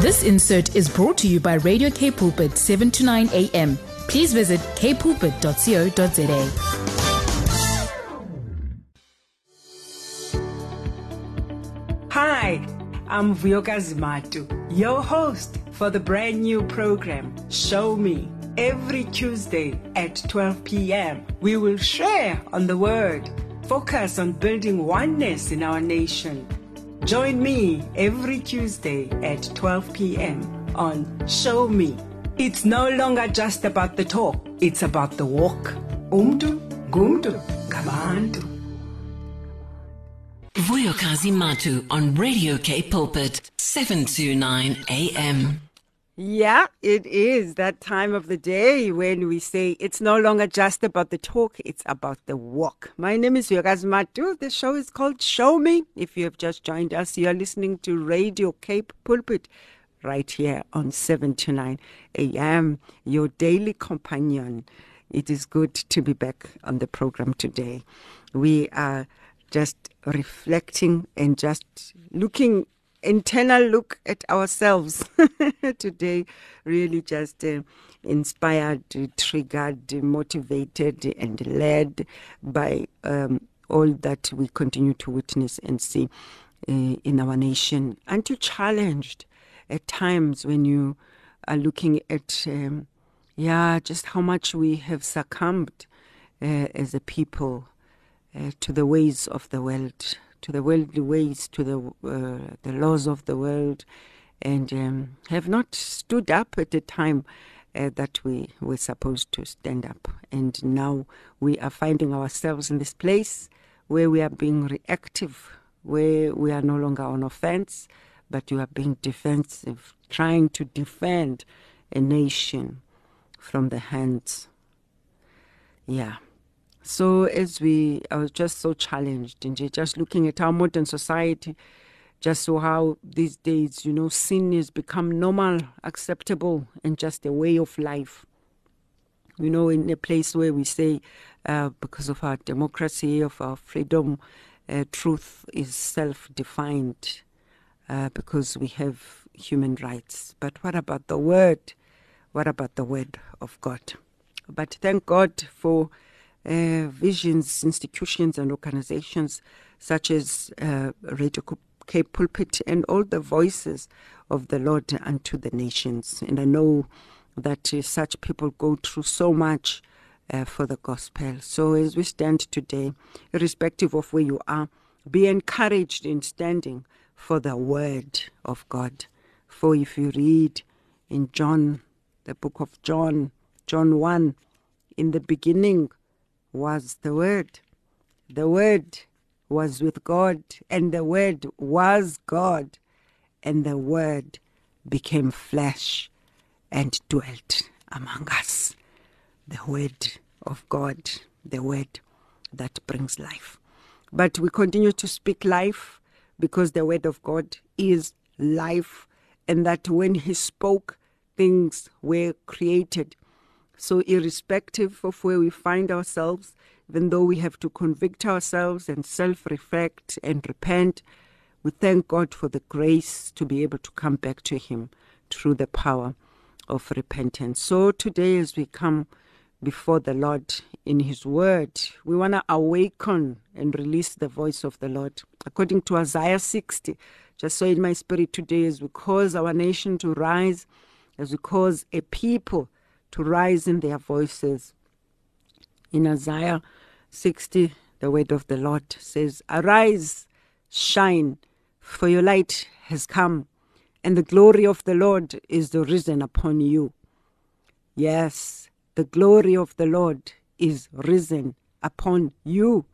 This insert is brought to you by Radio K Pulpit 7 to 9 a.m. Please visit kpulpit.co.za. Hi, I'm Vuyokazi Matu, your host for the brand new program, Show Me. Every Tuesday at 12 p.m., we will share on the Word, focus on building oneness in our nation. Join me every Tuesday at 12 p.m. on Show Me. It's no longer just about the talk, it's about the walk. Umdu, gumdu, gabantu. Vuyokazi Matu on Radio K Pulpit, 729 AM. Yeah, it is that time of the day when we say it's no longer just about the talk, it's about the walk. My name is Yogas Matu. The show is called Show Me. If you have just joined us, you are listening to Radio Cape Pulpit right here on 7 to 9 a.m., your daily companion. It is good to be back on the program today. We are just reflecting and just looking internal look at ourselves today really just uh, inspired triggered motivated and led by um, all that we continue to witness and see uh, in our nation. And you challenged at times when you are looking at um, yeah just how much we have succumbed uh, as a people uh, to the ways of the world to the worldly ways, to the uh, the laws of the world, and um, have not stood up at the time uh, that we were supposed to stand up. And now we are finding ourselves in this place where we are being reactive, where we are no longer on offense, but you are being defensive, trying to defend a nation from the hands. Yeah. So as we, I was just so challenged, and just looking at our modern society, just so how these days, you know, sin has become normal, acceptable, and just a way of life. You know, in a place where we say, uh, because of our democracy, of our freedom, uh, truth is self-defined, uh, because we have human rights. But what about the word? What about the word of God? But thank God for uh, visions, institutions, and organizations such as uh, Radio Cape Pulpit and all the voices of the Lord unto the nations. And I know that uh, such people go through so much uh, for the gospel. So as we stand today, irrespective of where you are, be encouraged in standing for the word of God. For if you read in John, the book of John, John 1, in the beginning was the Word. The Word was with God, and the Word was God, and the Word became flesh and dwelt among us. The Word of God, the Word that brings life. But we continue to speak life because the Word of God is life, and that when He spoke, things were created. So, irrespective of where we find ourselves, even though we have to convict ourselves and self reflect and repent, we thank God for the grace to be able to come back to Him through the power of repentance. So, today, as we come before the Lord in His Word, we want to awaken and release the voice of the Lord. According to Isaiah 60, just so in my spirit today, as we cause our nation to rise, as we cause a people to rise in their voices. In Isaiah 60, the word of the Lord says, Arise, shine, for your light has come, and the glory of the Lord is risen upon you. Yes, the glory of the Lord is risen upon you.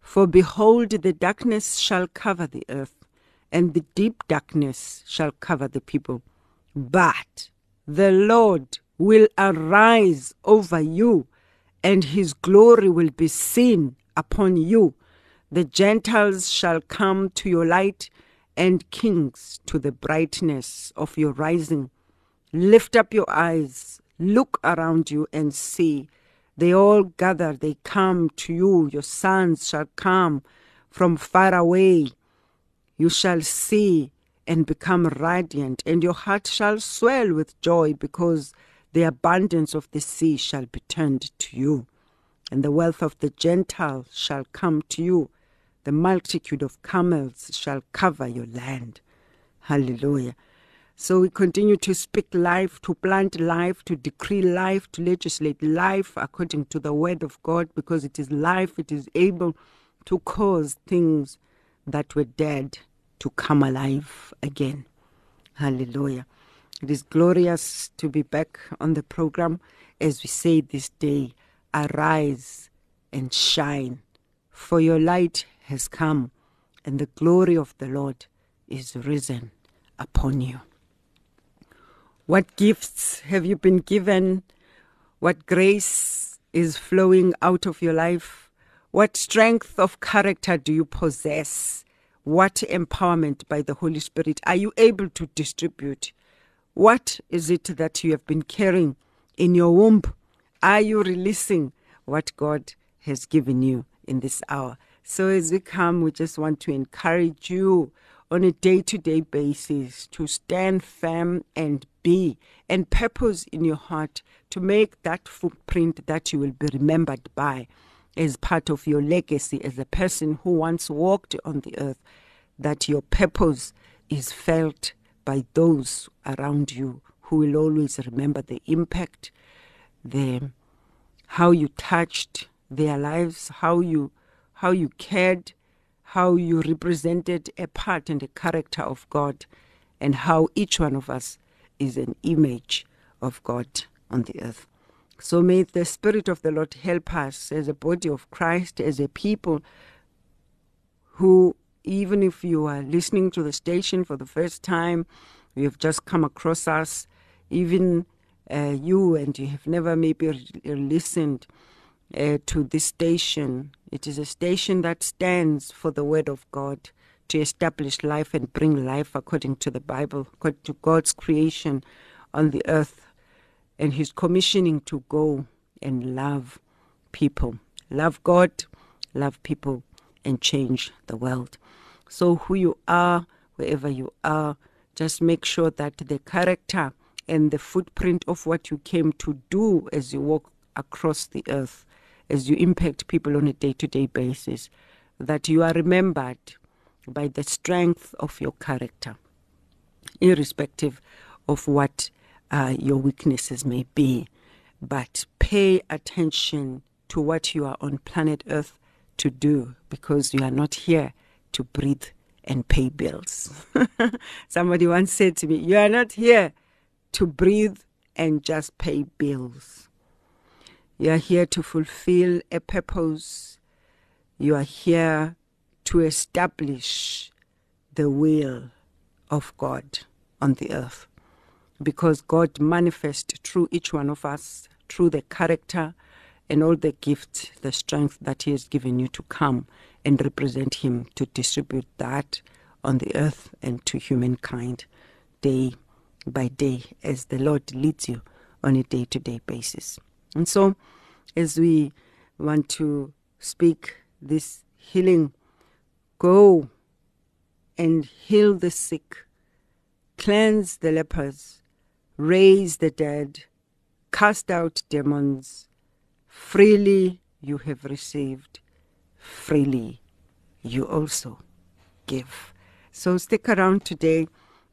For behold, the darkness shall cover the earth, and the deep darkness shall cover the people. But the Lord will arise over you, and his glory will be seen upon you. The Gentiles shall come to your light, and kings to the brightness of your rising. Lift up your eyes, look around you, and see. They all gather, they come to you. Your sons shall come from far away. You shall see and become radiant, and your heart shall swell with joy because the abundance of the sea shall be turned to you, and the wealth of the Gentiles shall come to you. The multitude of camels shall cover your land. Hallelujah. So we continue to speak life, to plant life, to decree life, to legislate life according to the word of God, because it is life, it is able to cause things that were dead to come alive again. Hallelujah. It is glorious to be back on the program as we say this day, arise and shine, for your light has come, and the glory of the Lord is risen upon you. What gifts have you been given? What grace is flowing out of your life? What strength of character do you possess? What empowerment by the Holy Spirit are you able to distribute? What is it that you have been carrying in your womb? Are you releasing what God has given you in this hour? So, as we come, we just want to encourage you on a day to day basis to stand firm and be and purpose in your heart to make that footprint that you will be remembered by as part of your legacy as a person who once walked on the earth, that your purpose is felt by those around you who will always remember the impact, the how you touched their lives, how you how you cared, how you represented a part and a character of God, and how each one of us is an image of God on the earth. So may the Spirit of the Lord help us as a body of Christ, as a people who, even if you are listening to the station for the first time, you have just come across us, even uh, you and you have never maybe listened uh, to this station. It is a station that stands for the Word of God to establish life and bring life according to the Bible, according to God's creation on the earth, and His commissioning to go and love people. Love God, love people, and change the world. So, who you are, wherever you are, just make sure that the character and the footprint of what you came to do as you walk across the earth as you impact people on a day to day basis, that you are remembered by the strength of your character, irrespective of what uh, your weaknesses may be. But pay attention to what you are on planet Earth to do because you are not here to breathe and pay bills. Somebody once said to me, You are not here to breathe and just pay bills. You are here to fulfill a purpose. You are here to establish the will of God on the earth. Because God manifests through each one of us, through the character and all the gifts, the strength that He has given you to come and represent Him to distribute that on the earth and to humankind day by day as the Lord leads you on a day to day basis. And so, as we want to speak this healing, go and heal the sick, cleanse the lepers, raise the dead, cast out demons. Freely you have received, freely you also give. So stick around today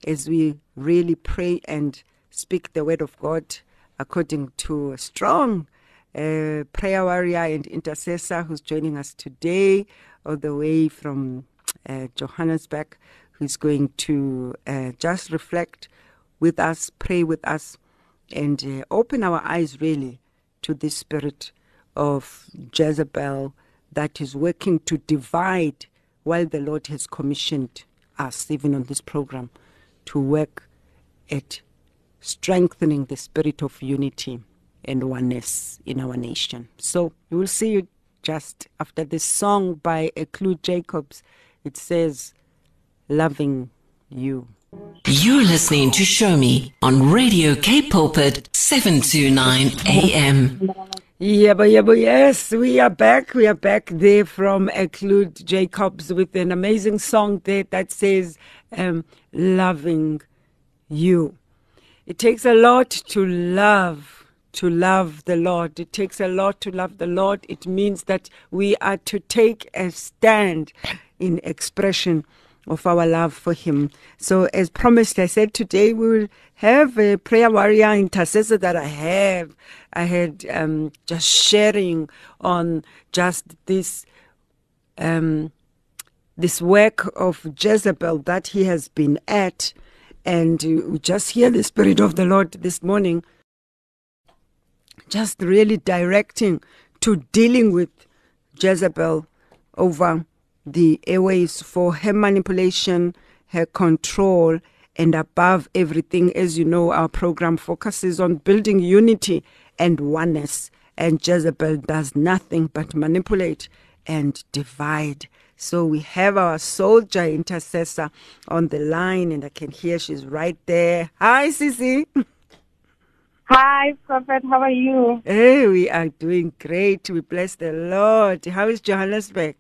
as we really pray and speak the word of God according to a strong uh, prayer warrior and intercessor who's joining us today, all the way from uh, Johannesburg, who's going to uh, just reflect with us, pray with us, and uh, open our eyes really to this spirit of Jezebel that is working to divide while the Lord has commissioned us, even on this program, to work at strengthening the spirit of unity and oneness in our nation. So we will see you just after this song by Eclu Jacobs. It says, Loving You. You're listening to Show Me on Radio K Pulpit 729 AM. Yeah, but yeah, but yes, we are back. We are back there from Eclude Jacobs with an amazing song there that says, um, "Loving you." It takes a lot to love, to love the Lord. It takes a lot to love the Lord. It means that we are to take a stand in expression of our love for Him. So, as promised, I said today we will have a prayer warrior intercessor that I have. I had um, just sharing on just this. Um, this work of Jezebel that he has been at, and we just hear the Spirit of the Lord this morning, just really directing to dealing with Jezebel over the airways for her manipulation, her control, and above everything, as you know, our program focuses on building unity and oneness. And Jezebel does nothing but manipulate and divide. So we have our soldier intercessor on the line, and I can hear she's right there. Hi, Sisi. Hi, Prophet. How are you? Hey, we are doing great. We bless the Lord. How is Johannesburg?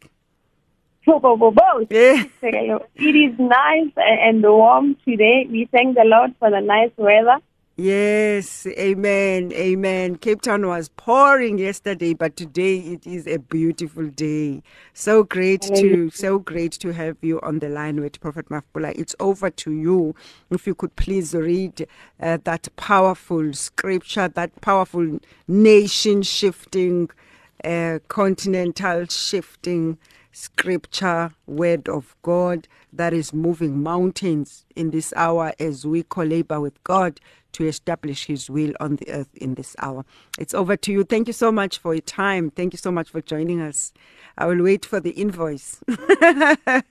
Yeah. It is nice and warm today. We thank the Lord for the nice weather. Yes, amen, amen. Cape Town was pouring yesterday, but today it is a beautiful day. So great to, so great to have you on the line with Prophet Mafbula. It's over to you. If you could please read uh, that powerful scripture, that powerful nation shifting, uh, continental shifting scripture, word of God that is moving mountains in this hour as we collabor with God to establish His will on the earth in this hour. It's over to you. Thank you so much for your time. Thank you so much for joining us. I will wait for the invoice. Hallelujah.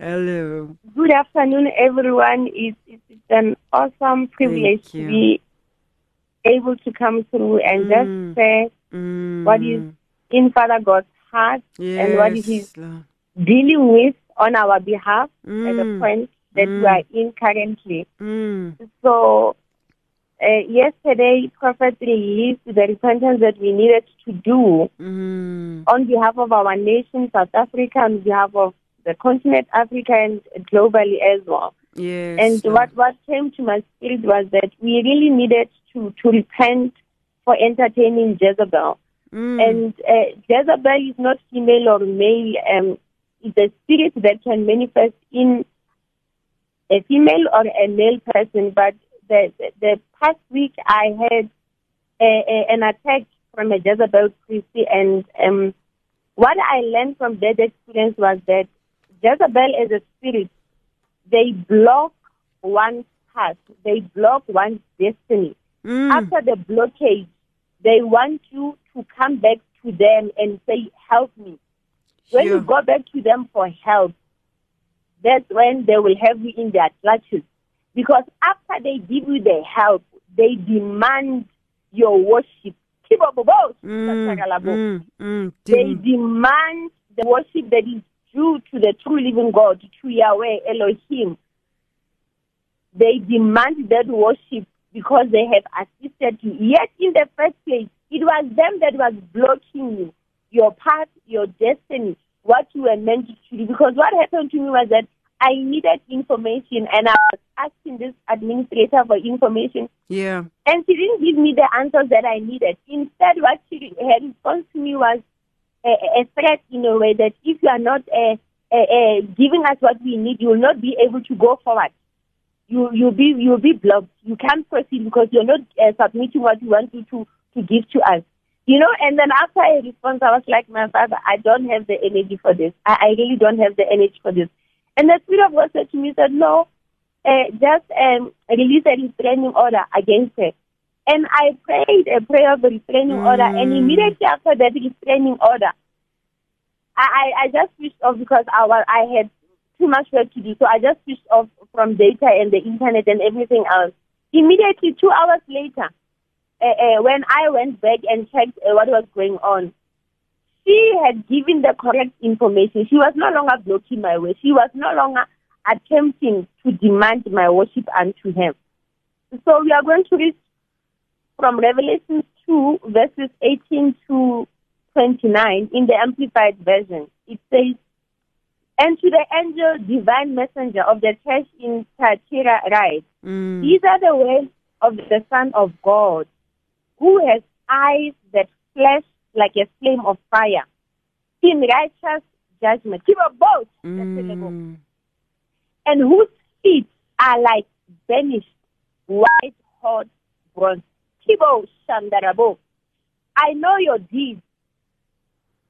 Hello. Good afternoon, everyone. It's, it's an awesome privilege to be able to come through and Mm. just say Mm. what is in Father God's heart and what Yes, He's Lord. dealing with on our behalf at the Mm. point that we Mm. are in currently. Mm. So, uh, yesterday, Prophet released the repentance that we needed to do Mm. on behalf of our nation, South Africa, on behalf of the continent Africa, and globally as well. Yes. And what, what came to my spirit was that we really needed to, to repent for entertaining Jezebel. Mm. And uh, Jezebel is not female or male. Um, it's a spirit that can manifest in a female or a male person. But the, the, the past week, I had a, a, an attack from a Jezebel priest, and um, what I learned from that experience was that Jezebel as a spirit, they block one's path, they block one's destiny Mm. after the blockade, they want you to come back to them and say, Help me. When you go back to them for help, that's when they will have you in their clutches. Because after they give you the help, they demand your worship. Mm. Mm. Mm. They demand the worship that is due to the true living God, to Yahweh Elohim. They demand that worship because they have assisted you. Yet in the first place, it was them that was blocking you, your path, your destiny, what you were meant to do. Because what happened to me was that I needed information and I was asking this administrator for information Yeah. and she didn't give me the answers that I needed. Instead, what she her response to me was a, a threat in a way that if you are not giving us what we need, you will not be able to go forward. You you'll be you'll be blocked. You can't proceed because you're not uh, submitting what you want to, to to give to us. You know, and then after I respond, I was like, my father, I don't have the energy for this. I, I really don't have the energy for this. And the Spirit of God said to me, said, no, uh, just um, release a restraining order against her. And I prayed a prayer of restraining order, and Mm. immediately after that restraining order, I, I, I just switched off because I, was, I had too much work to do. So I just switched off from data and the internet and everything else. Immediately, two hours later, uh, uh, when I went back and checked uh, what was going on, she had given the correct information. She was no longer blocking my way. She was no longer attempting to demand my worship unto him. So we are going to read from Revelation 2, verses 18 to 29 in the Amplified Version. It says, And to the angel, divine messenger of the church in Thyatira write, Mm. These are the words of the Son of God, who has eyes that flash like a flame of fire, in righteous judgment. Keep a boat, Mm. and whose feet are like burnished white hot bronze. Kibo Shandarabo. I know your deeds,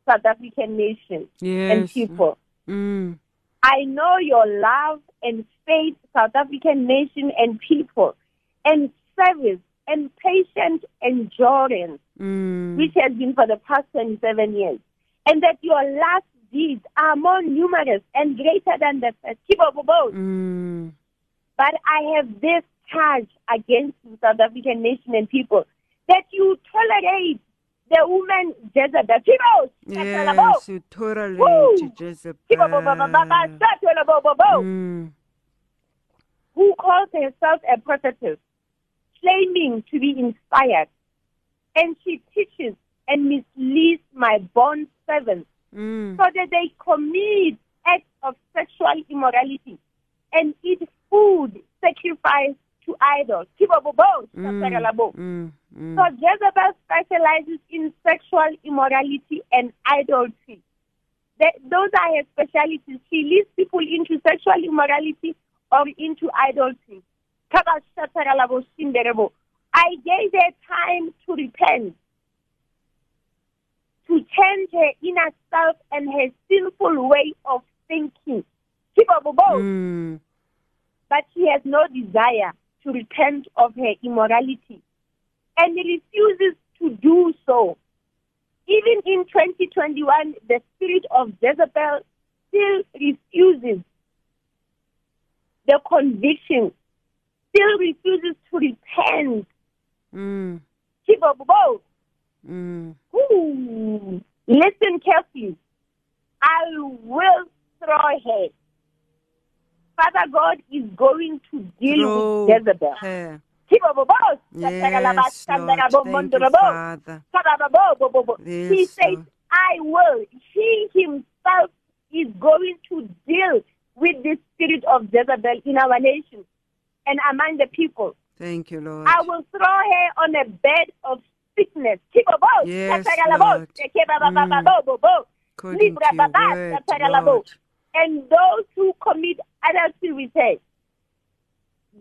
South African nation and people. Mm. I know your love and faith, South African nation and people, and service and patient endurance, Mm. which has been for the past 27 years, and that your last deeds are more numerous and greater than the first. Keep up both. Mm. But I have this charge against the South African nation and people that you tolerate the woman Jezebel. People, Yes, you tolerate Woo! Jezebel. Who Mm. calls herself a prophetess, claiming to be inspired, and she teaches and misleads my bond servants Mm. so that they commit acts of sexual immorality and eat food sacrificed to idols. Mm. Mm. Mm. So Jezebel specializes in sexual immorality and idolatry. Those are her specialties. She leads people into sexual immorality or into idolatry. I gave her time to repent, to change her inner self and her sinful way of thinking. Mm. But she has no desire to repent of her immorality and refuses to do so. Even in 2021, the spirit of Jezebel still refuses the conviction, still refuses to repent. Mm. Keep up both. Mm. Ooh. Listen carefully. I will throw her. Father God is going to deal with Jezebel. her. Keep up both. Yes, Lord. You, he Yes, says, I will. He himself is going to deal with the spirit of Jezebel in our nation and among the people. Thank you, Lord. I will throw her on a bed of sickness. Keep a boat. Yes, Lord. According to your word, Lord. And those who commit adultery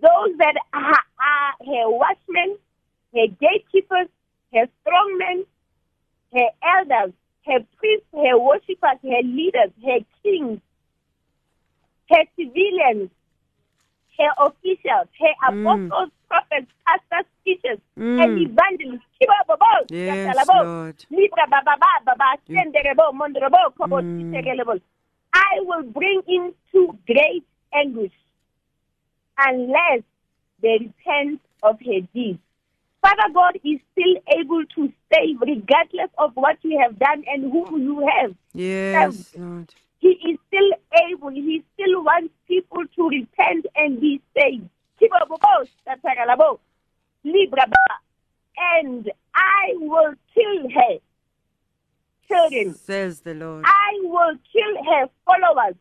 those that are, are her watchmen, her gatekeepers, her strongmen, her elders, her priests, her worshippers, her leaders, her kings, her civilians, her officials, her Mm. apostles, prophets, pastors, teachers, Mm. and evangelists. Keep up about. Yes. Lord. I will bring into great anguish unless they repent of her deeds. Father God is still able to save regardless of what you have done and who you have. Yes, Lord. He is still able. He still wants people to repent and be saved. And I will kill her children. Says the Lord. I will kill her followers.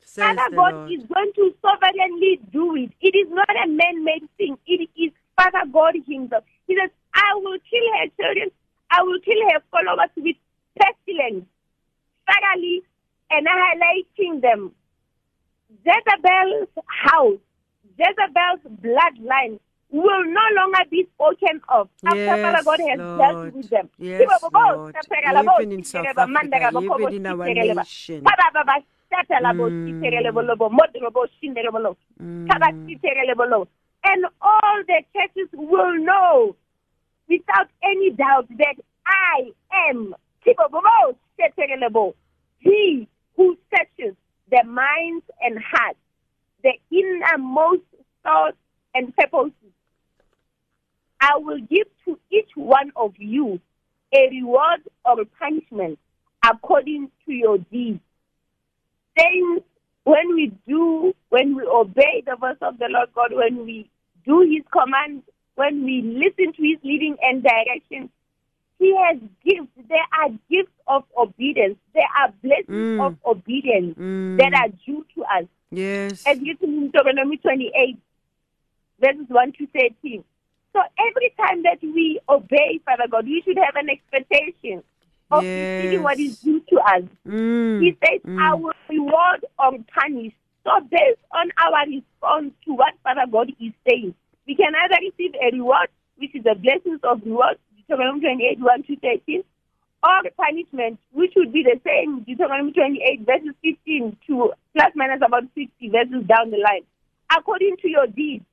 Says Father the God Lord. is going to sovereignly do it. It is not a man-made thing. It is Father God himself. He says, I will kill her children. I will kill her followers with pestilence, thoroughly annihilating them. Jezebel's house, Jezebel's bloodline will no longer be spoken of after Yes, Father God has Lord. dealt with them. Yes, Lord. Even in South Africa, even in our nation. Mm. And all the churches will know without any doubt that I am he who searches the minds and hearts, the innermost thoughts and purposes. I will give to each one of you a reward or a punishment according to your deeds. Saints, when we do, when we obey the voice of the Lord God, when we do his commands, when we listen to his leading and direction, he has gifts. There are gifts of obedience. There are blessings Mm. of obedience Mm. that are due to us. Yes. As written in Deuteronomy 28, verses 1 to 13. So every time that we obey, Father God, we should have an expectation of receiving what is due to us. Mm. He says, Mm. I will reward or punish. So based on our response to what Father God is saying, we can either receive a reward, which is the blessings of reward, Deuteronomy 28, 1 to 13, or punishment, which would be the same, Deuteronomy 28, verses 15 to plus minus about 60 verses down the line, according to your deeds.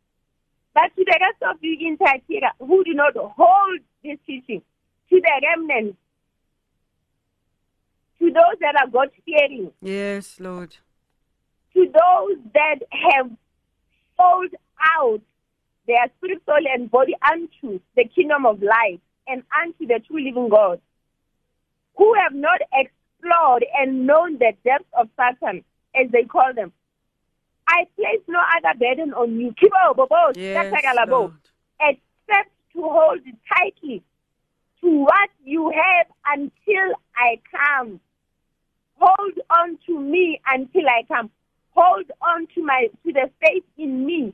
But to the rest of you in Thyatira who do not hold this teaching, to the remnant, to those that are God fearing, Yes, Lord. to those that have sold out their spirit, soul, and body unto the kingdom of light and unto the true living God, who have not explored and known the depths of Satan, as they call them. I place no other burden on you. Kibo, bobo, Yes, Lord. except to hold tightly to what you have until I come. Hold on to me until I come. Hold on to my to the faith in me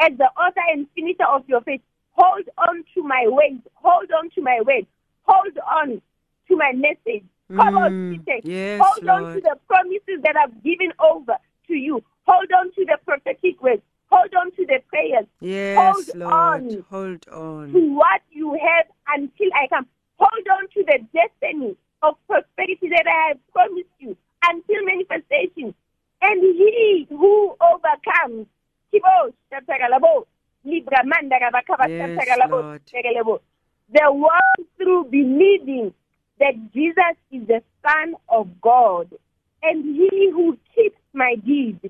as the author and finisher of your faith. Hold on to my ways. Hold on to my ways. Hold on to my message. Come on, Mm, Peter. yes, Hold on to the promises that I've given over to you. Hold on to the prophetic words. Hold on to the prayers. Yes, Hold Lord. on Hold on. to what you have until I come. Hold on to the destiny of prosperity that I have promised you until manifestation. And he who overcomes, Kibo, Shatagalabo, Libra Mandarabakaba, Yes, Shatagalabo, Lord. Shatagalabo. the one through believing that Jesus is the Son of God, and he who keeps my deeds,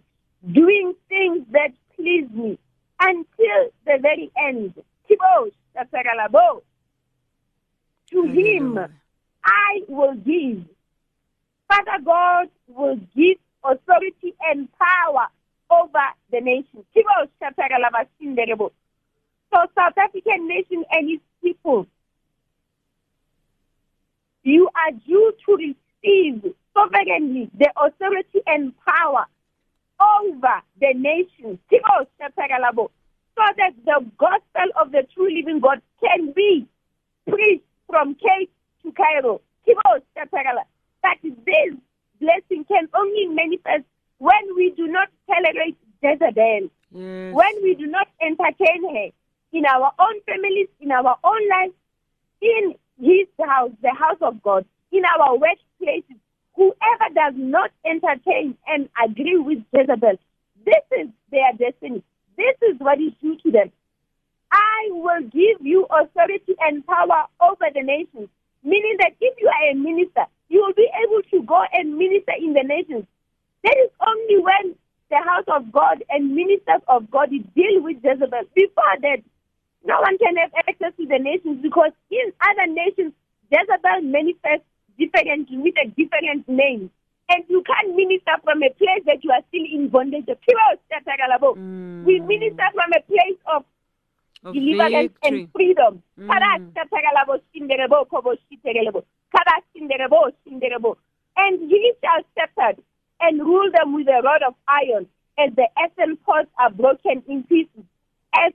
doing things that please me until the very end. To him I will give. Father God will give authority and power over the nation. Kibo Shatagalaba Sinderebo. So South African nation and its people, you are due to receive sovereignly the authority and power over the nation. Kibo Shatagalabo. So that the gospel of the true living God can be preached from Cape to Cairo. But this blessing can only manifest when we do not tolerate Jezebel, Yes. when we do not entertain her in our own families, in our own lives, in his house, the house of God, in our workplaces. Whoever does not entertain and agree with Jezebel, this is their destiny. This is what is due to them. I will give you authority and power over the nations. Meaning that if you are a minister, you will be able to go and minister in the nations. That is only when the house of God and ministers of God deal with Jezebel. Before that, no one can have access to the nations because in other nations, Jezebel manifests differently with a different name. And you can't minister from a place that you are still in bondage. Mm. We minister from a place of Of deliverance victory. and freedom. Mm. Karasatagalabo shinderebo kobo shiterelebo. Karasinderebo shinderebo. And he shall shepherd and rule them with a rod of iron, as the earthen pots are broken in pieces. As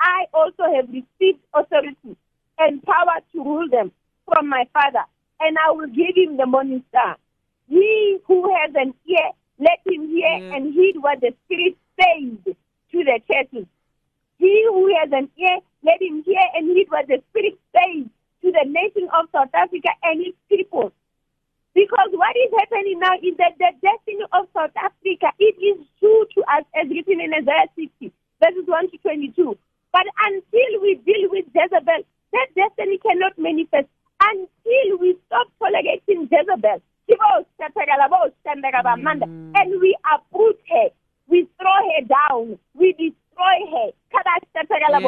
I also have received authority and power to rule them from my Father, and I will give him the morning star. He who has an ear, let him hear Yeah. and heed what the Spirit says to the churches. He who has an ear, let him hear and heed what the Spirit says to the nation of South Africa and its people. Because what is happening now is that the destiny of South Africa, it is true to us as written in Isaiah 60, verses 1 to 22. But until we deal with Jezebel, that destiny cannot manifest. Until we stop tolerating Jezebel, Mm. and we uproot her, we throw her down, we destroy her.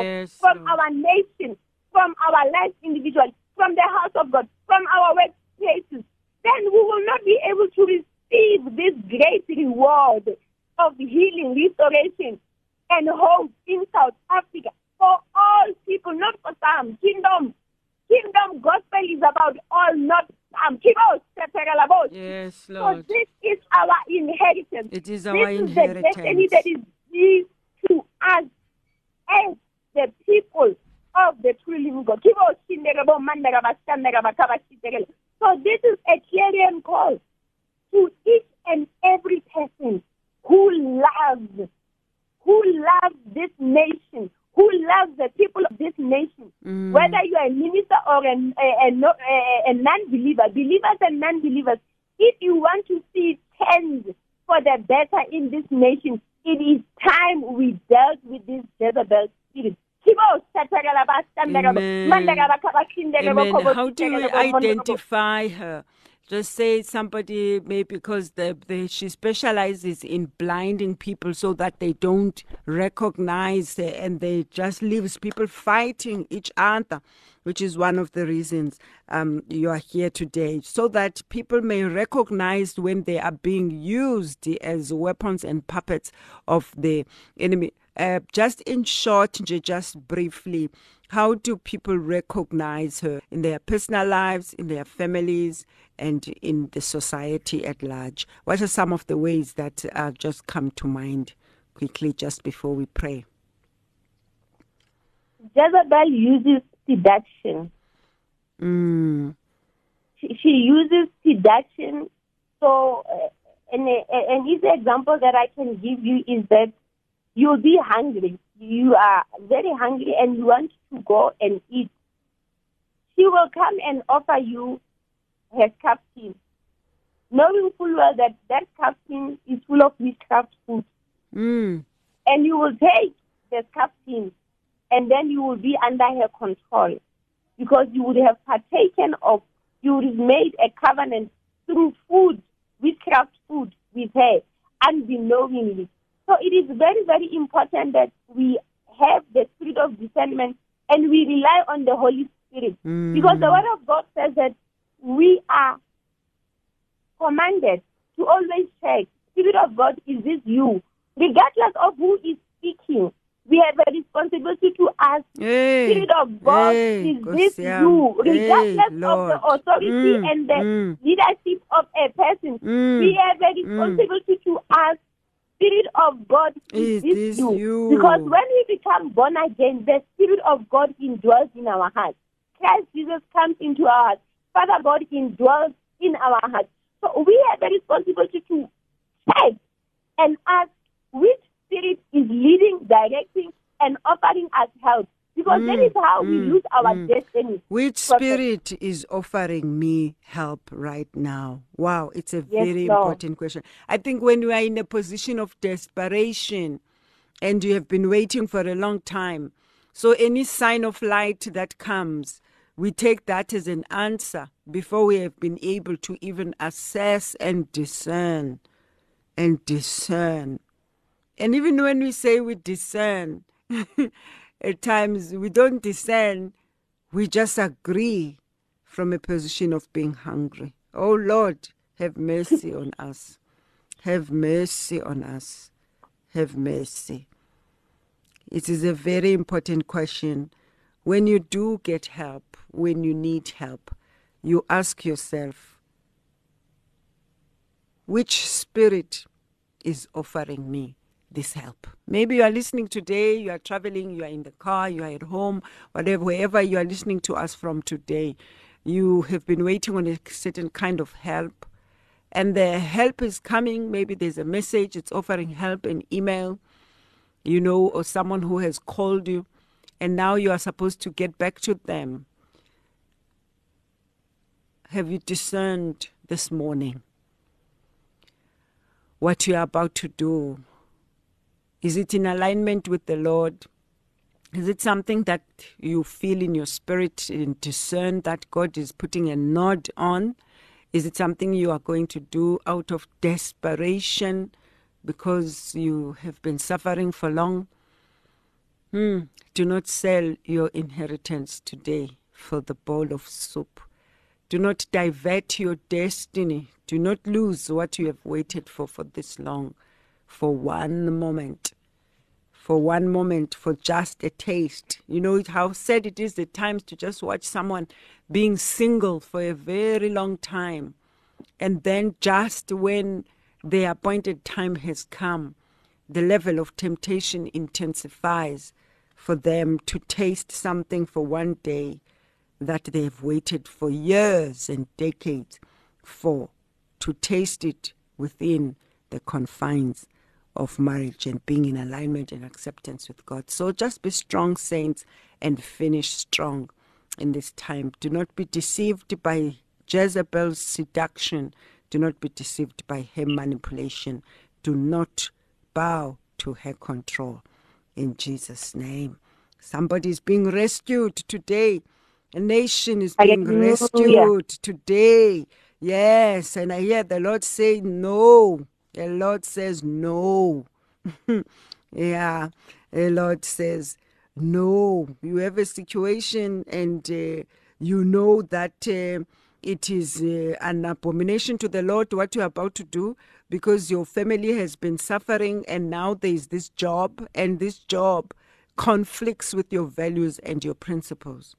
Yes, from Lord. our nation, from our lives individually, from the house of God, from our workplaces, then we will not be able to receive this great reward of healing, restoration, and hope in South Africa. For all people, not for some. Kingdom, kingdom gospel is about all, not um, some. Yes, So Lord. this is our inheritance. It is our this our is the destiny inheritance. that is due to us as the people of the true living God. Kibo shinderebo mandereba shandereba kaba shiderele. So this is a clarion call to each and every person who loves, who loves this nation, who loves the people of this nation. Mm. Whether you are a minister or a, a, a, a, a non-believer, believers and non-believers, if you want to see change for the better in this nation, it is time we dealt with this Jezebel spirit. Kibo satarela ba standerebo, Amen. mandereba kaba shinderebo Amen. kobo How do we identify her? Just say somebody maybe because the, the she specializes in blinding people so that they don't recognize and they just leaves people fighting each other, which is one of the reasons um, you are here today, so that people may recognize when they are being used as weapons and puppets of the enemy. Uh, just in short, just briefly, how do people recognize her in their personal lives, in their families, and in the society at large? What are some of the ways that uh, just come to mind quickly just before we pray? Jezebel uses seduction. Mm, She, she uses seduction. So, uh, an, an easy example that I can give you is that you'll be hungry. You are very hungry and you want to go and eat. She will come and offer you her captain, knowing full well that that captain is full of witchcraft food. mm, and you will take the captain and then you will be under her control because you would have partaken of, you would have made a covenant through food, witchcraft food with her, unbeknowingly. So it is very, very important that we have the spirit of discernment and we rely on the Holy Spirit. Because the Word of God says that we are commanded to always check, Spirit of God, is this you? Regardless of who is speaking, we have a responsibility to ask, Hey, Spirit of God, hey, is this you? Regardless Hey, of the authority Mm, and the mm. leadership of a person, Mm, we have a responsibility to ask, Spirit of God, Is is, this, you? you? Because when we become born again, the Spirit of God indwells in our hearts. Christ Jesus comes into our hearts. Father God indwells in our hearts. So we have the responsibility to check and ask which spirit is leading, directing, and offering us help. Because that is how we mm, lose our mm. destiny. Which spirit is offering me help right now? Wow, it's a Yes, very Lord. important question. I think when you are in a position of desperation and you have been waiting for a long time, so any sign of light that comes, we take that as an answer before we have been able to even assess and discern and discern. And even when we say we discern, at times we don't discern, we just agree from a position of being hungry. Oh Lord, have mercy on us. Have mercy on us. Have mercy. It is a very important question. When you do get help, when you need help, you ask yourself, which spirit is offering me this help? Maybe you are listening today, you are traveling, you are in the car, you are at home, whatever, wherever you are listening to us from today, you have been waiting on a certain kind of help. And the help is coming. Maybe there's a message, it's offering help, an email, you know, or someone who has called you, and now you are supposed to get back to them. Have you discerned this morning what you are about to do? Is it in alignment with the Lord? Is it something that you feel in your spirit and discern that God is putting a nod on? Is it something you are going to do out of desperation because you have been suffering for long? Hmm. Do not sell your inheritance today for the bowl of soup. Do not divert your destiny. Do not lose what you have waited for for this long, for one moment, for one moment, for just a taste. You know how sad it is at times to just watch someone being single for a very long time. And then, just when the appointed time has come, the level of temptation intensifies for them to taste something for one day that they've waited for years and decades for, to taste it within the confines of marriage and being in alignment and acceptance with God. So just be strong, saints, and finish strong in this time. Do not be deceived by Jezebel's seduction. Do not be deceived by her manipulation. Do not bow to her control. In Jesus' name. Somebody is being rescued today. A nation is being rescued today. Yes, and I hear the Lord say no. The Lord says no. yeah, the Lord says no. You have a situation and uh, you know that uh, it is uh, an abomination to the Lord what you're about to do because your family has been suffering and now there is this job and this job conflicts with your values and your principles.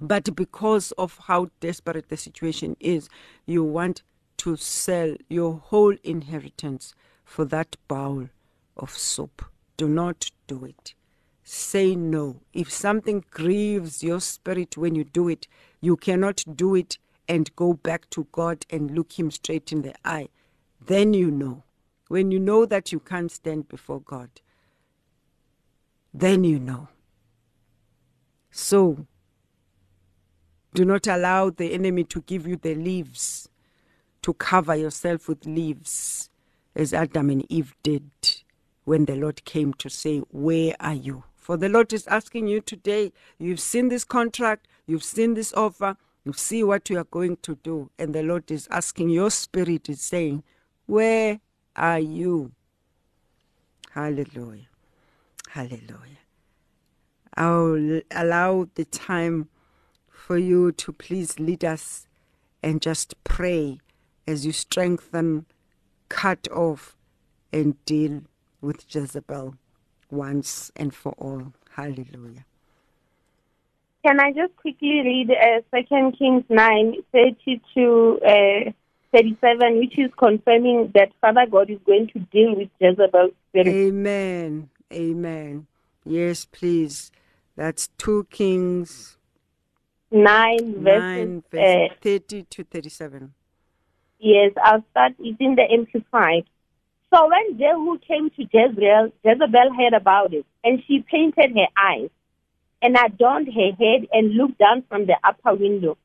But because of how desperate the situation is, you want to sell your whole inheritance for that bowl of soup. Do not do it. Say no. If something grieves your spirit when you do it, you cannot do it and go back to God and look Him straight in the eye. Then you know. When you know that you can't stand before God, then you know. So, do not allow the enemy to give you the leaves, to cover yourself with leaves, as Adam and Eve did when the Lord came to say, Where are you? For the Lord is asking you today, you've seen this contract, you've seen this offer, you see what you are going to do. And the Lord is asking, your spirit is saying, Where are you? Hallelujah. Hallelujah. I'll allow the time for you to please lead us and just pray as you strengthen, cut off, and deal with Jezebel once and for all. Hallelujah. Can I just quickly read uh, Second Kings nine thirty to uh, thirty seven, which is confirming that Father God is going to deal with Jezebel's spirit. Amen. Amen. Yes, please. That's 2 Kings Nine 9, verses. verse Uh, 30 to 37. Yes, I'll start. In the Amplified. So when Jehu came to Jezreel, Jezebel heard about it, and she painted her eyes and adorned her head and looked down from the upper window.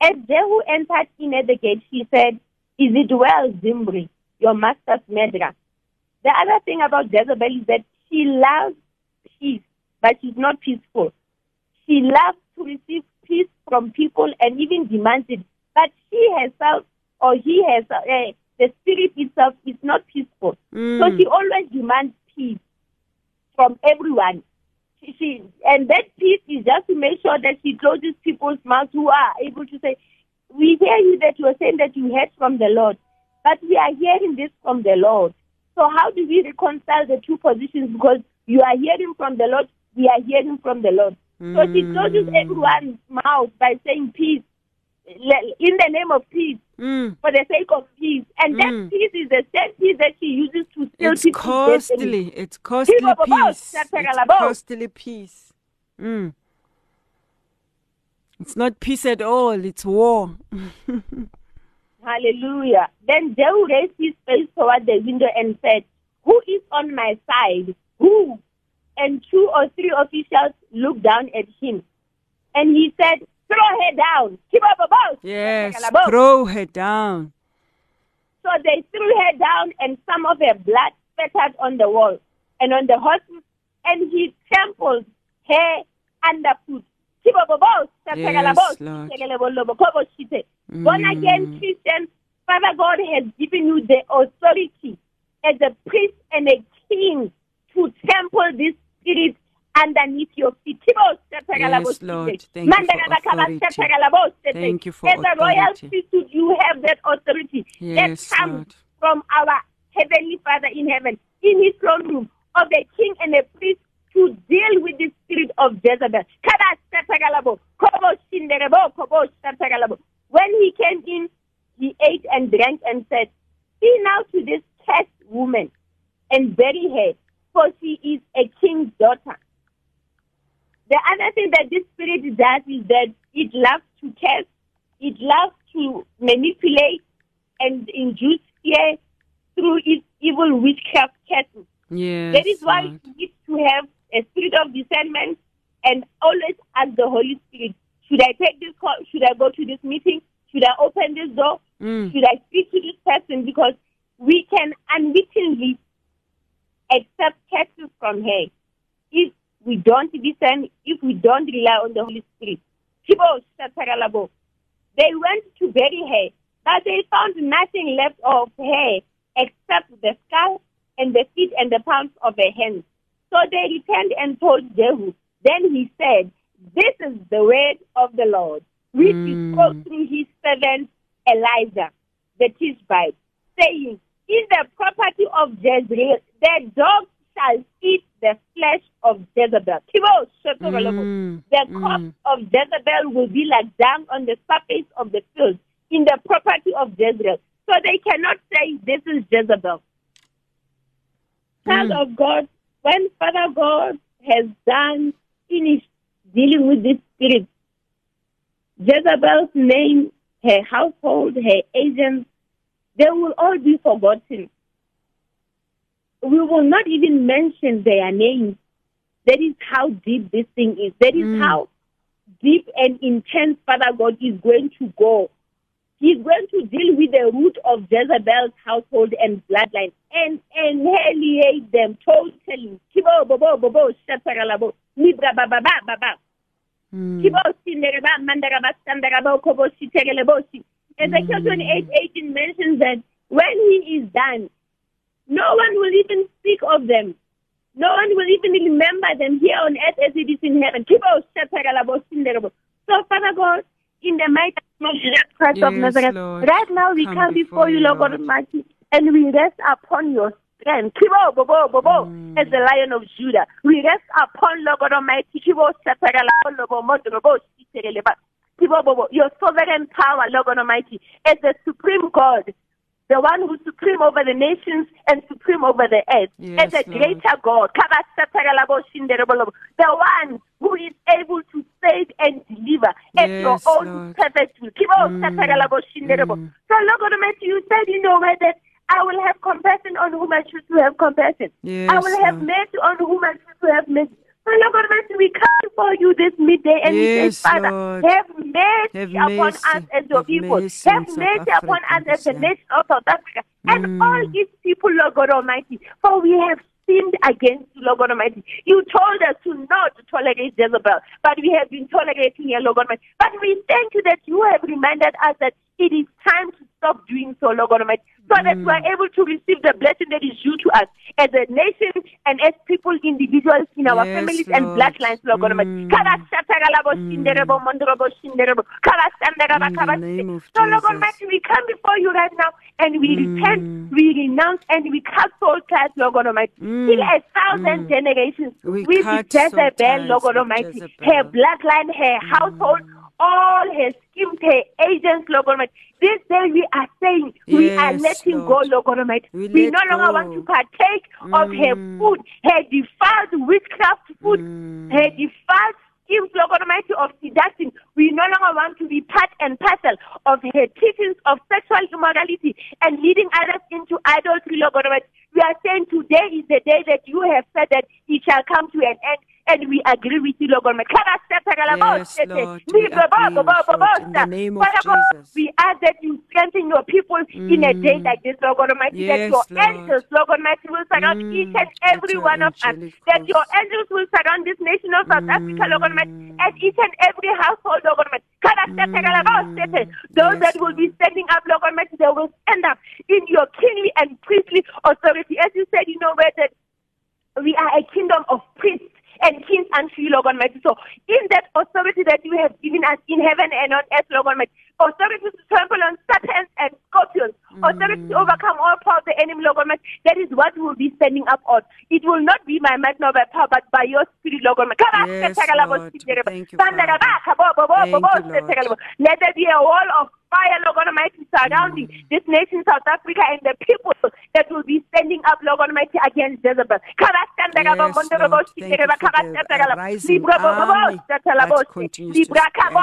As Jehu entered in at the gate, she said, Is it well, Zimri, your master's murderer? The other thing about Jezebel is that she loves peace, but she's not peaceful. She loves to receive peace from people and even demands it, but she herself or he has uh, the spirit itself is not peaceful. So she always demands peace from everyone. She, she and that peace is just to make sure that she closes people's mouths who are able to say, "We hear you that you are saying that you heard from the Lord, but we are hearing this from the Lord." So how do we reconcile the two positions? Because you are hearing from the Lord, we are hearing from the Lord. So she closes everyone's mouth by saying peace in the name of peace Mm. for the sake of peace. And that Mm. peace is the same peace that she uses to steal It's costly. It's costly People peace. It's costly peace. Mm. It's not peace at all. It's war. Hallelujah. Then Jehu raised his face toward the window and said, Who is on my side? Who? And two or three officials looked down at him. And he said, Throw her down. Keep up about. Yes. Throw her down. So they threw her down, and some of her blood spattered on the wall and on the horses, and he trampled her underfoot. Keep up a boat. Yes, Lord. Mm. Born again Christians, Father God has given you the authority as a priest and a king to trample this spirit underneath your feet. Yes, Lord. Thank you for authority. Thank you for As a royal priesthood, you have that authority Yes, that comes Lord. from our heavenly Father in heaven, in his throne room, of a king and a priest to deal with the spirit of Jezebel. When he came in, he ate and drank and said, See now to this cursed woman and bury her, for she is a king's daughter. The other thing that this spirit does is that it loves to test, it loves to manipulate and induce fear through its evil witchcraft curses. Yes. That is why Lord. we need to have a spirit of discernment and always ask the Holy Spirit, should I take this call? Should I go to this meeting? Should I open this door? Mm. Should I speak to this person? Because we can unwittingly accept curses from her if we don't listen, if we don't rely on the Holy Spirit. They went to bury her, but they found nothing left of her except the skull and the feet and the palms of her hands. So they returned and told Jehu. Then he said, This is the word of the Lord, which he hmm. spoke through his servant Elijah, the Tishbite, saying, Is the property of Jezreel, the dogs shall eat the flesh of Jezebel. Mm, The corpse of Jezebel will be like dung on the surface of the field in the property of Jezreel. So they cannot say this is Jezebel. Child of God, when Father God has done, finished dealing with this spirit, Jezebel's name, her household, her agents, they will all be forgotten. We will not even mention their names. That is how deep this thing is. That is Mm. how deep and intense Father God is going to go. He's going to deal with the root of Jezebel's household and bloodline and annihilate them totally. Mm. Kibo, sindereba, mandaraba, sandaraba, kobo, shitegeleboshi. Ezekiel 28, 18 mentions that when he is done, no one will even speak of them. No one will even remember them here on earth as it is in heaven. Kibo, shatagalabo, sinderebo. So, Father God, in the mighty name of Jesus Christ of Nazareth, Lord. right now we Come come, before before you, Lord God. Almighty, and we rest upon your strength. Kibo, bobo, bobo, mm. as the lion of Judah. We rest upon, Lord God Almighty, Kibo, shatagalabo, lobo, modrobo, shitegeleba. Kibo, bobo, your sovereign power, Lord God Almighty, as the supreme God, the one who's supreme over the nations and supreme over the earth, Yes, as a Lord. greater God, the one who is able to save and deliver at your Yes, own Lord. perfect will. Satagalabo shinderebo. mm. So, Lord you said in your word that I will have compassion on whom I choose to have compassion. I Yes, will have mercy on whom I choose to have mercy. So, Lord God Almighty, we come before you this midday and we Yes, say, Father, Lord. have mercy Have upon mercy. us as your Have people. mercy Have mercy upon us as the year. nation of South Africa and Mm. all its people, Lord God Almighty. For we have sinned against you, Lord God Almighty. You told us to not tolerate Jezebel, but we have been tolerating her, Lord God Almighty. But we thank you that you have reminded us that it is time to stop doing so, Lord God Almighty, so that we are able to receive the blessing that is due to us as a nation and as people, individuals in our Yes, families and bloodlines, Lord God Almighty. Mm. Kabasatagalabo shinderebo, mondrobo shinderebo, kabasandaraba, In the kabas- name of So, Lord. Almighty, we come before you right now and we Mm. repent, we renounce, and we cut soul ties, Lord God Almighty. Mm. Till a thousand Mm. generations We soul Jezebel, ties Lord God Almighty, her bloodline, her household, all her schemes, her agents, Lord God Almighty. This day we are saying we are letting Lord. go, Lord God Almighty. We We, no longer go. want to partake of her Mm. food, her defiled witchcraft food, Mm. her defiled schemes, Lord God Almighty, of seduction. We no longer want to be part and parcel of her teachings of sexual immorality and leading others into idolatry, Lord God Almighty. We are saying today is the day that you have said that it shall come to an end. And we agree with you, Lord God. Yes, Lord, we agree Lord, in the name of Father God, Jesus. we ask that you strengthen your people in a day like this, Lord God Almighty, that your Lord. angels, Lord God Almighty, will surround Mm, each and every your one of us, angelic that your angels will surround this nation of South Africa, Lord God Almighty, Mm. and each and every household, Lord God Almighty. Mm. Those Yes, that will be standing up, Lord God Almighty, they will stand up in your kingly and priestly authority. As you said, you know, where that we are a kingdom of priests and kings unto you, Lord Almighty. So in that authority that you have given us in heaven and on earth, Lord Almighty, authority to trample on serpents and scorpions, authority to mm. overcome all power of the enemy, Lord Almighty. That is what we will be standing up on. It will not be by might nor by power, but by your spirit, Lord Almighty. Yes, Lord. Thank you, Father. Thank you, Lord. Let there be a wall of fire, Lord God Almighty, surrounding Mm. this nation, South Africa, and the people that will be standing up, Lord God Almighty, against Jezebel. Yes, Lord. Thank you for the rising army that continues to stand.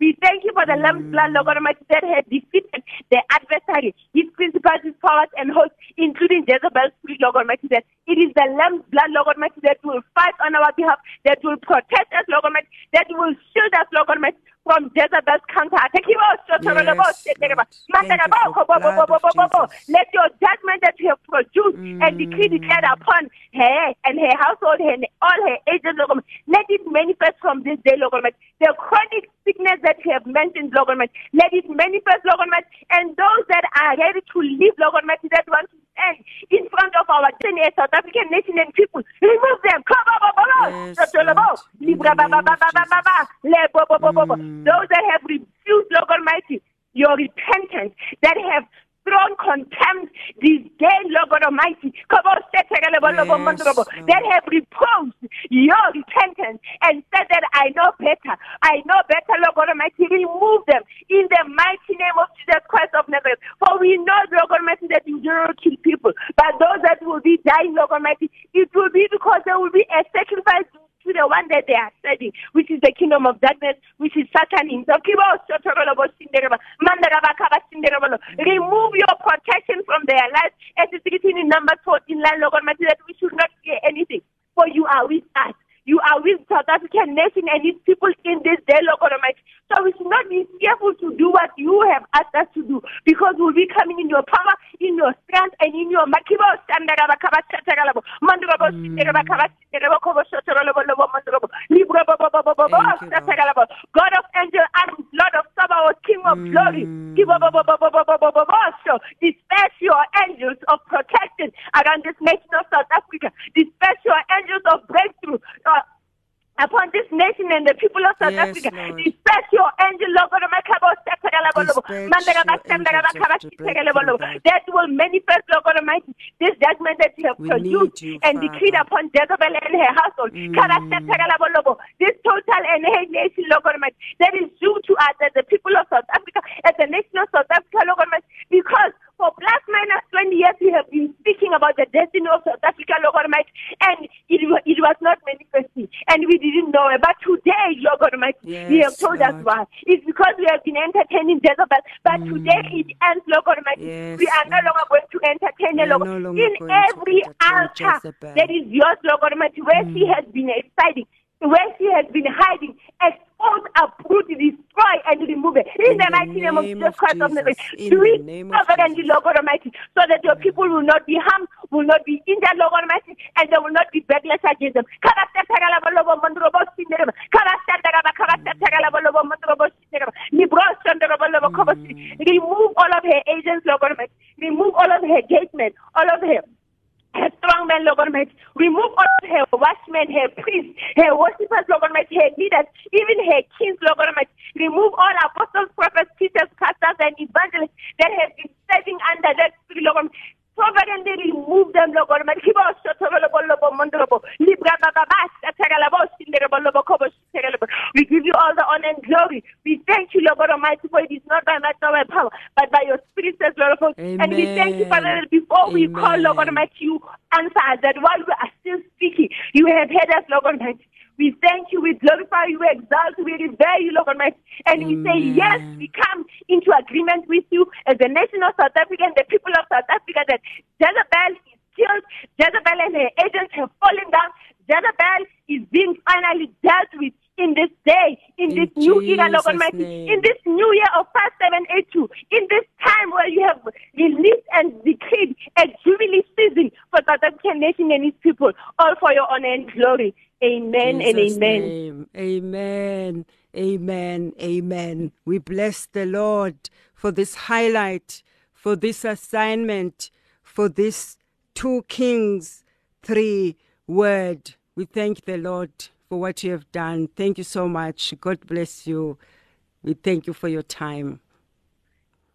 We thank you for the Lamb's blood, Lord God Almighty, that has defeated the adversary, his principalities, powers, and hosts, including Jezebel's spirit, Lord God Almighty. It is the Lamb's blood, Lord Almighty, that will fight on our behalf, that will protect us, Lord Almighty, that will shield us, Lord Almighty, from Jezebel's counterattack. Lord. Thank you of Jesus. Let your judgment that you have produced and decree mm. declared upon her and her household and all her agents, Lord let it manifest from this day, Lord. The chronic sickness that you have mentioned, Lord let it manifest, Lord and those that are ready to live, Lord that want to stand in front of our South African nation and people, remove them. Yes, Lord. In the name of Jesus. Those that have refused, Lord Almighty, your repentance, that have thrown contempt, disdain, Lord God Almighty, that have reposed your repentance and said that I know better. I know better, Lord God Almighty. Remove them in the mighty name of Jesus Christ of Nazareth. For we know, Lord God Almighty, that you do not kill people, but those that will be dying, Lord God Almighty, it will be because there will be a sacrifice to the one that they are studying, which is the kingdom of darkness, which is Satan himself. Remove your protection from their lives as it's written in number 14 line, Lord Almighty, that we should not fear anything, for you are with us. You are with South African nation and its people in this day, Lord God Almighty. So we should not be fearful to do what you have asked us to do because we'll be coming in your power, in your strength, and in your makibo. God of angel arms, Lord of Sabaoth, King of glory, dispatch your angels of protection around this nation of South Africa. Dispatch your angels of breakthrough. Uh, upon this nation and the people of South Yes, Africa. Lord. Dispatch your angel, Lord God, Almighty, Dispatch your angels of breakthrough, that will manifest, Lord God Almighty, this judgment that you have We produced you, and decreed upon Jezebel and her household. Mm. This total annihilation, Lord God Almighty, that is due to us as the people of South Africa, as the nation of South Africa, Lord God Almighty, because for plus minus 20 years we have been speaking about the destiny of South Africa, Lord God Almighty, and it, wa- it was not manifesting, and we didn't know it. But today, Lord God Almighty, us why. It's because we have been entertaining Jezebel, but today it ends, Lord Almighty. Yes, we are no longer going to entertain her, Lord. no In every altar Jezebel. that is yours, Lord Almighty, where she has been hiding, where she has been hiding, expose, uproot, destroy, and remove it. In, In the the mighty name of Jesus Christ of Nazareth, do it name sovereignly, Lord God Almighty, so that your people will not be harmed, will not be injured, Lord God Almighty, and there will not be backlash against them. Remove all of her agents, Lord Almighty. Remove all of her gatemen, all of her her strong men, Lord Almighty. Remove all of her watchmen, her priests, her worshippers, Lord Almighty, her leaders, even her kings, Lord Almighty. Remove all apostles, prophets, teachers, pastors, and evangelists that have been serving under that Almighty. Sovereignly remove them, Lord God Almighty. Kibo shotolobo lobo mondolobo. Libra baba basta tagalabo shinderebo lobo kobo shiterelebo. We give you all the honor and glory. We thank you, Lord God Almighty, for it is not by might nor by power, but by your spirit, says Lord of. And we thank you, Father, that before we call, Lord God Almighty, you answer us, that while we are still speaking, you have heard us, Lord God Almighty. We thank you, we glorify you, we exalt you, we revere you, Lord Almighty. And we say, yes, we come into agreement with you as the nation of South Africa and the people of South Africa that Jezebel is killed, Jezebel and her agents have fallen down, Jezebel is being finally dealt with in this day, in, In this new era, Lord Almighty, name. in this new year of 5782, in this time where you have released and decreed a jubilee season for South African nation and its people, all for your honor and glory. Amen and amen. name. Amen. Amen. Amen. We bless the Lord for this highlight, for this assignment, for this two kings, three word. We thank the Lord for what you have done. Thank you so much. God bless you. We thank you for your time.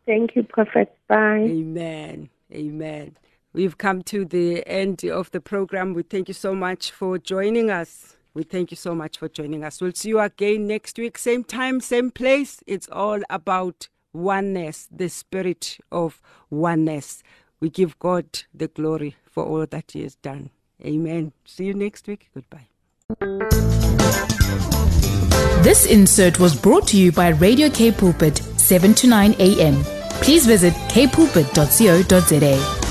Thank you, Prophet. Bye. Amen. Amen. We've come to the end of the program. We thank you so much for joining us. We thank you so much for joining us. We'll see you again next week, same time, same place. It's all about oneness, the spirit of oneness. We give God the glory for all that He has done. Amen. See you next week. Goodbye. This insert was brought to you by Radio K Pulpit, 7 to 9 a.m. Please visit kpulpit.co.za.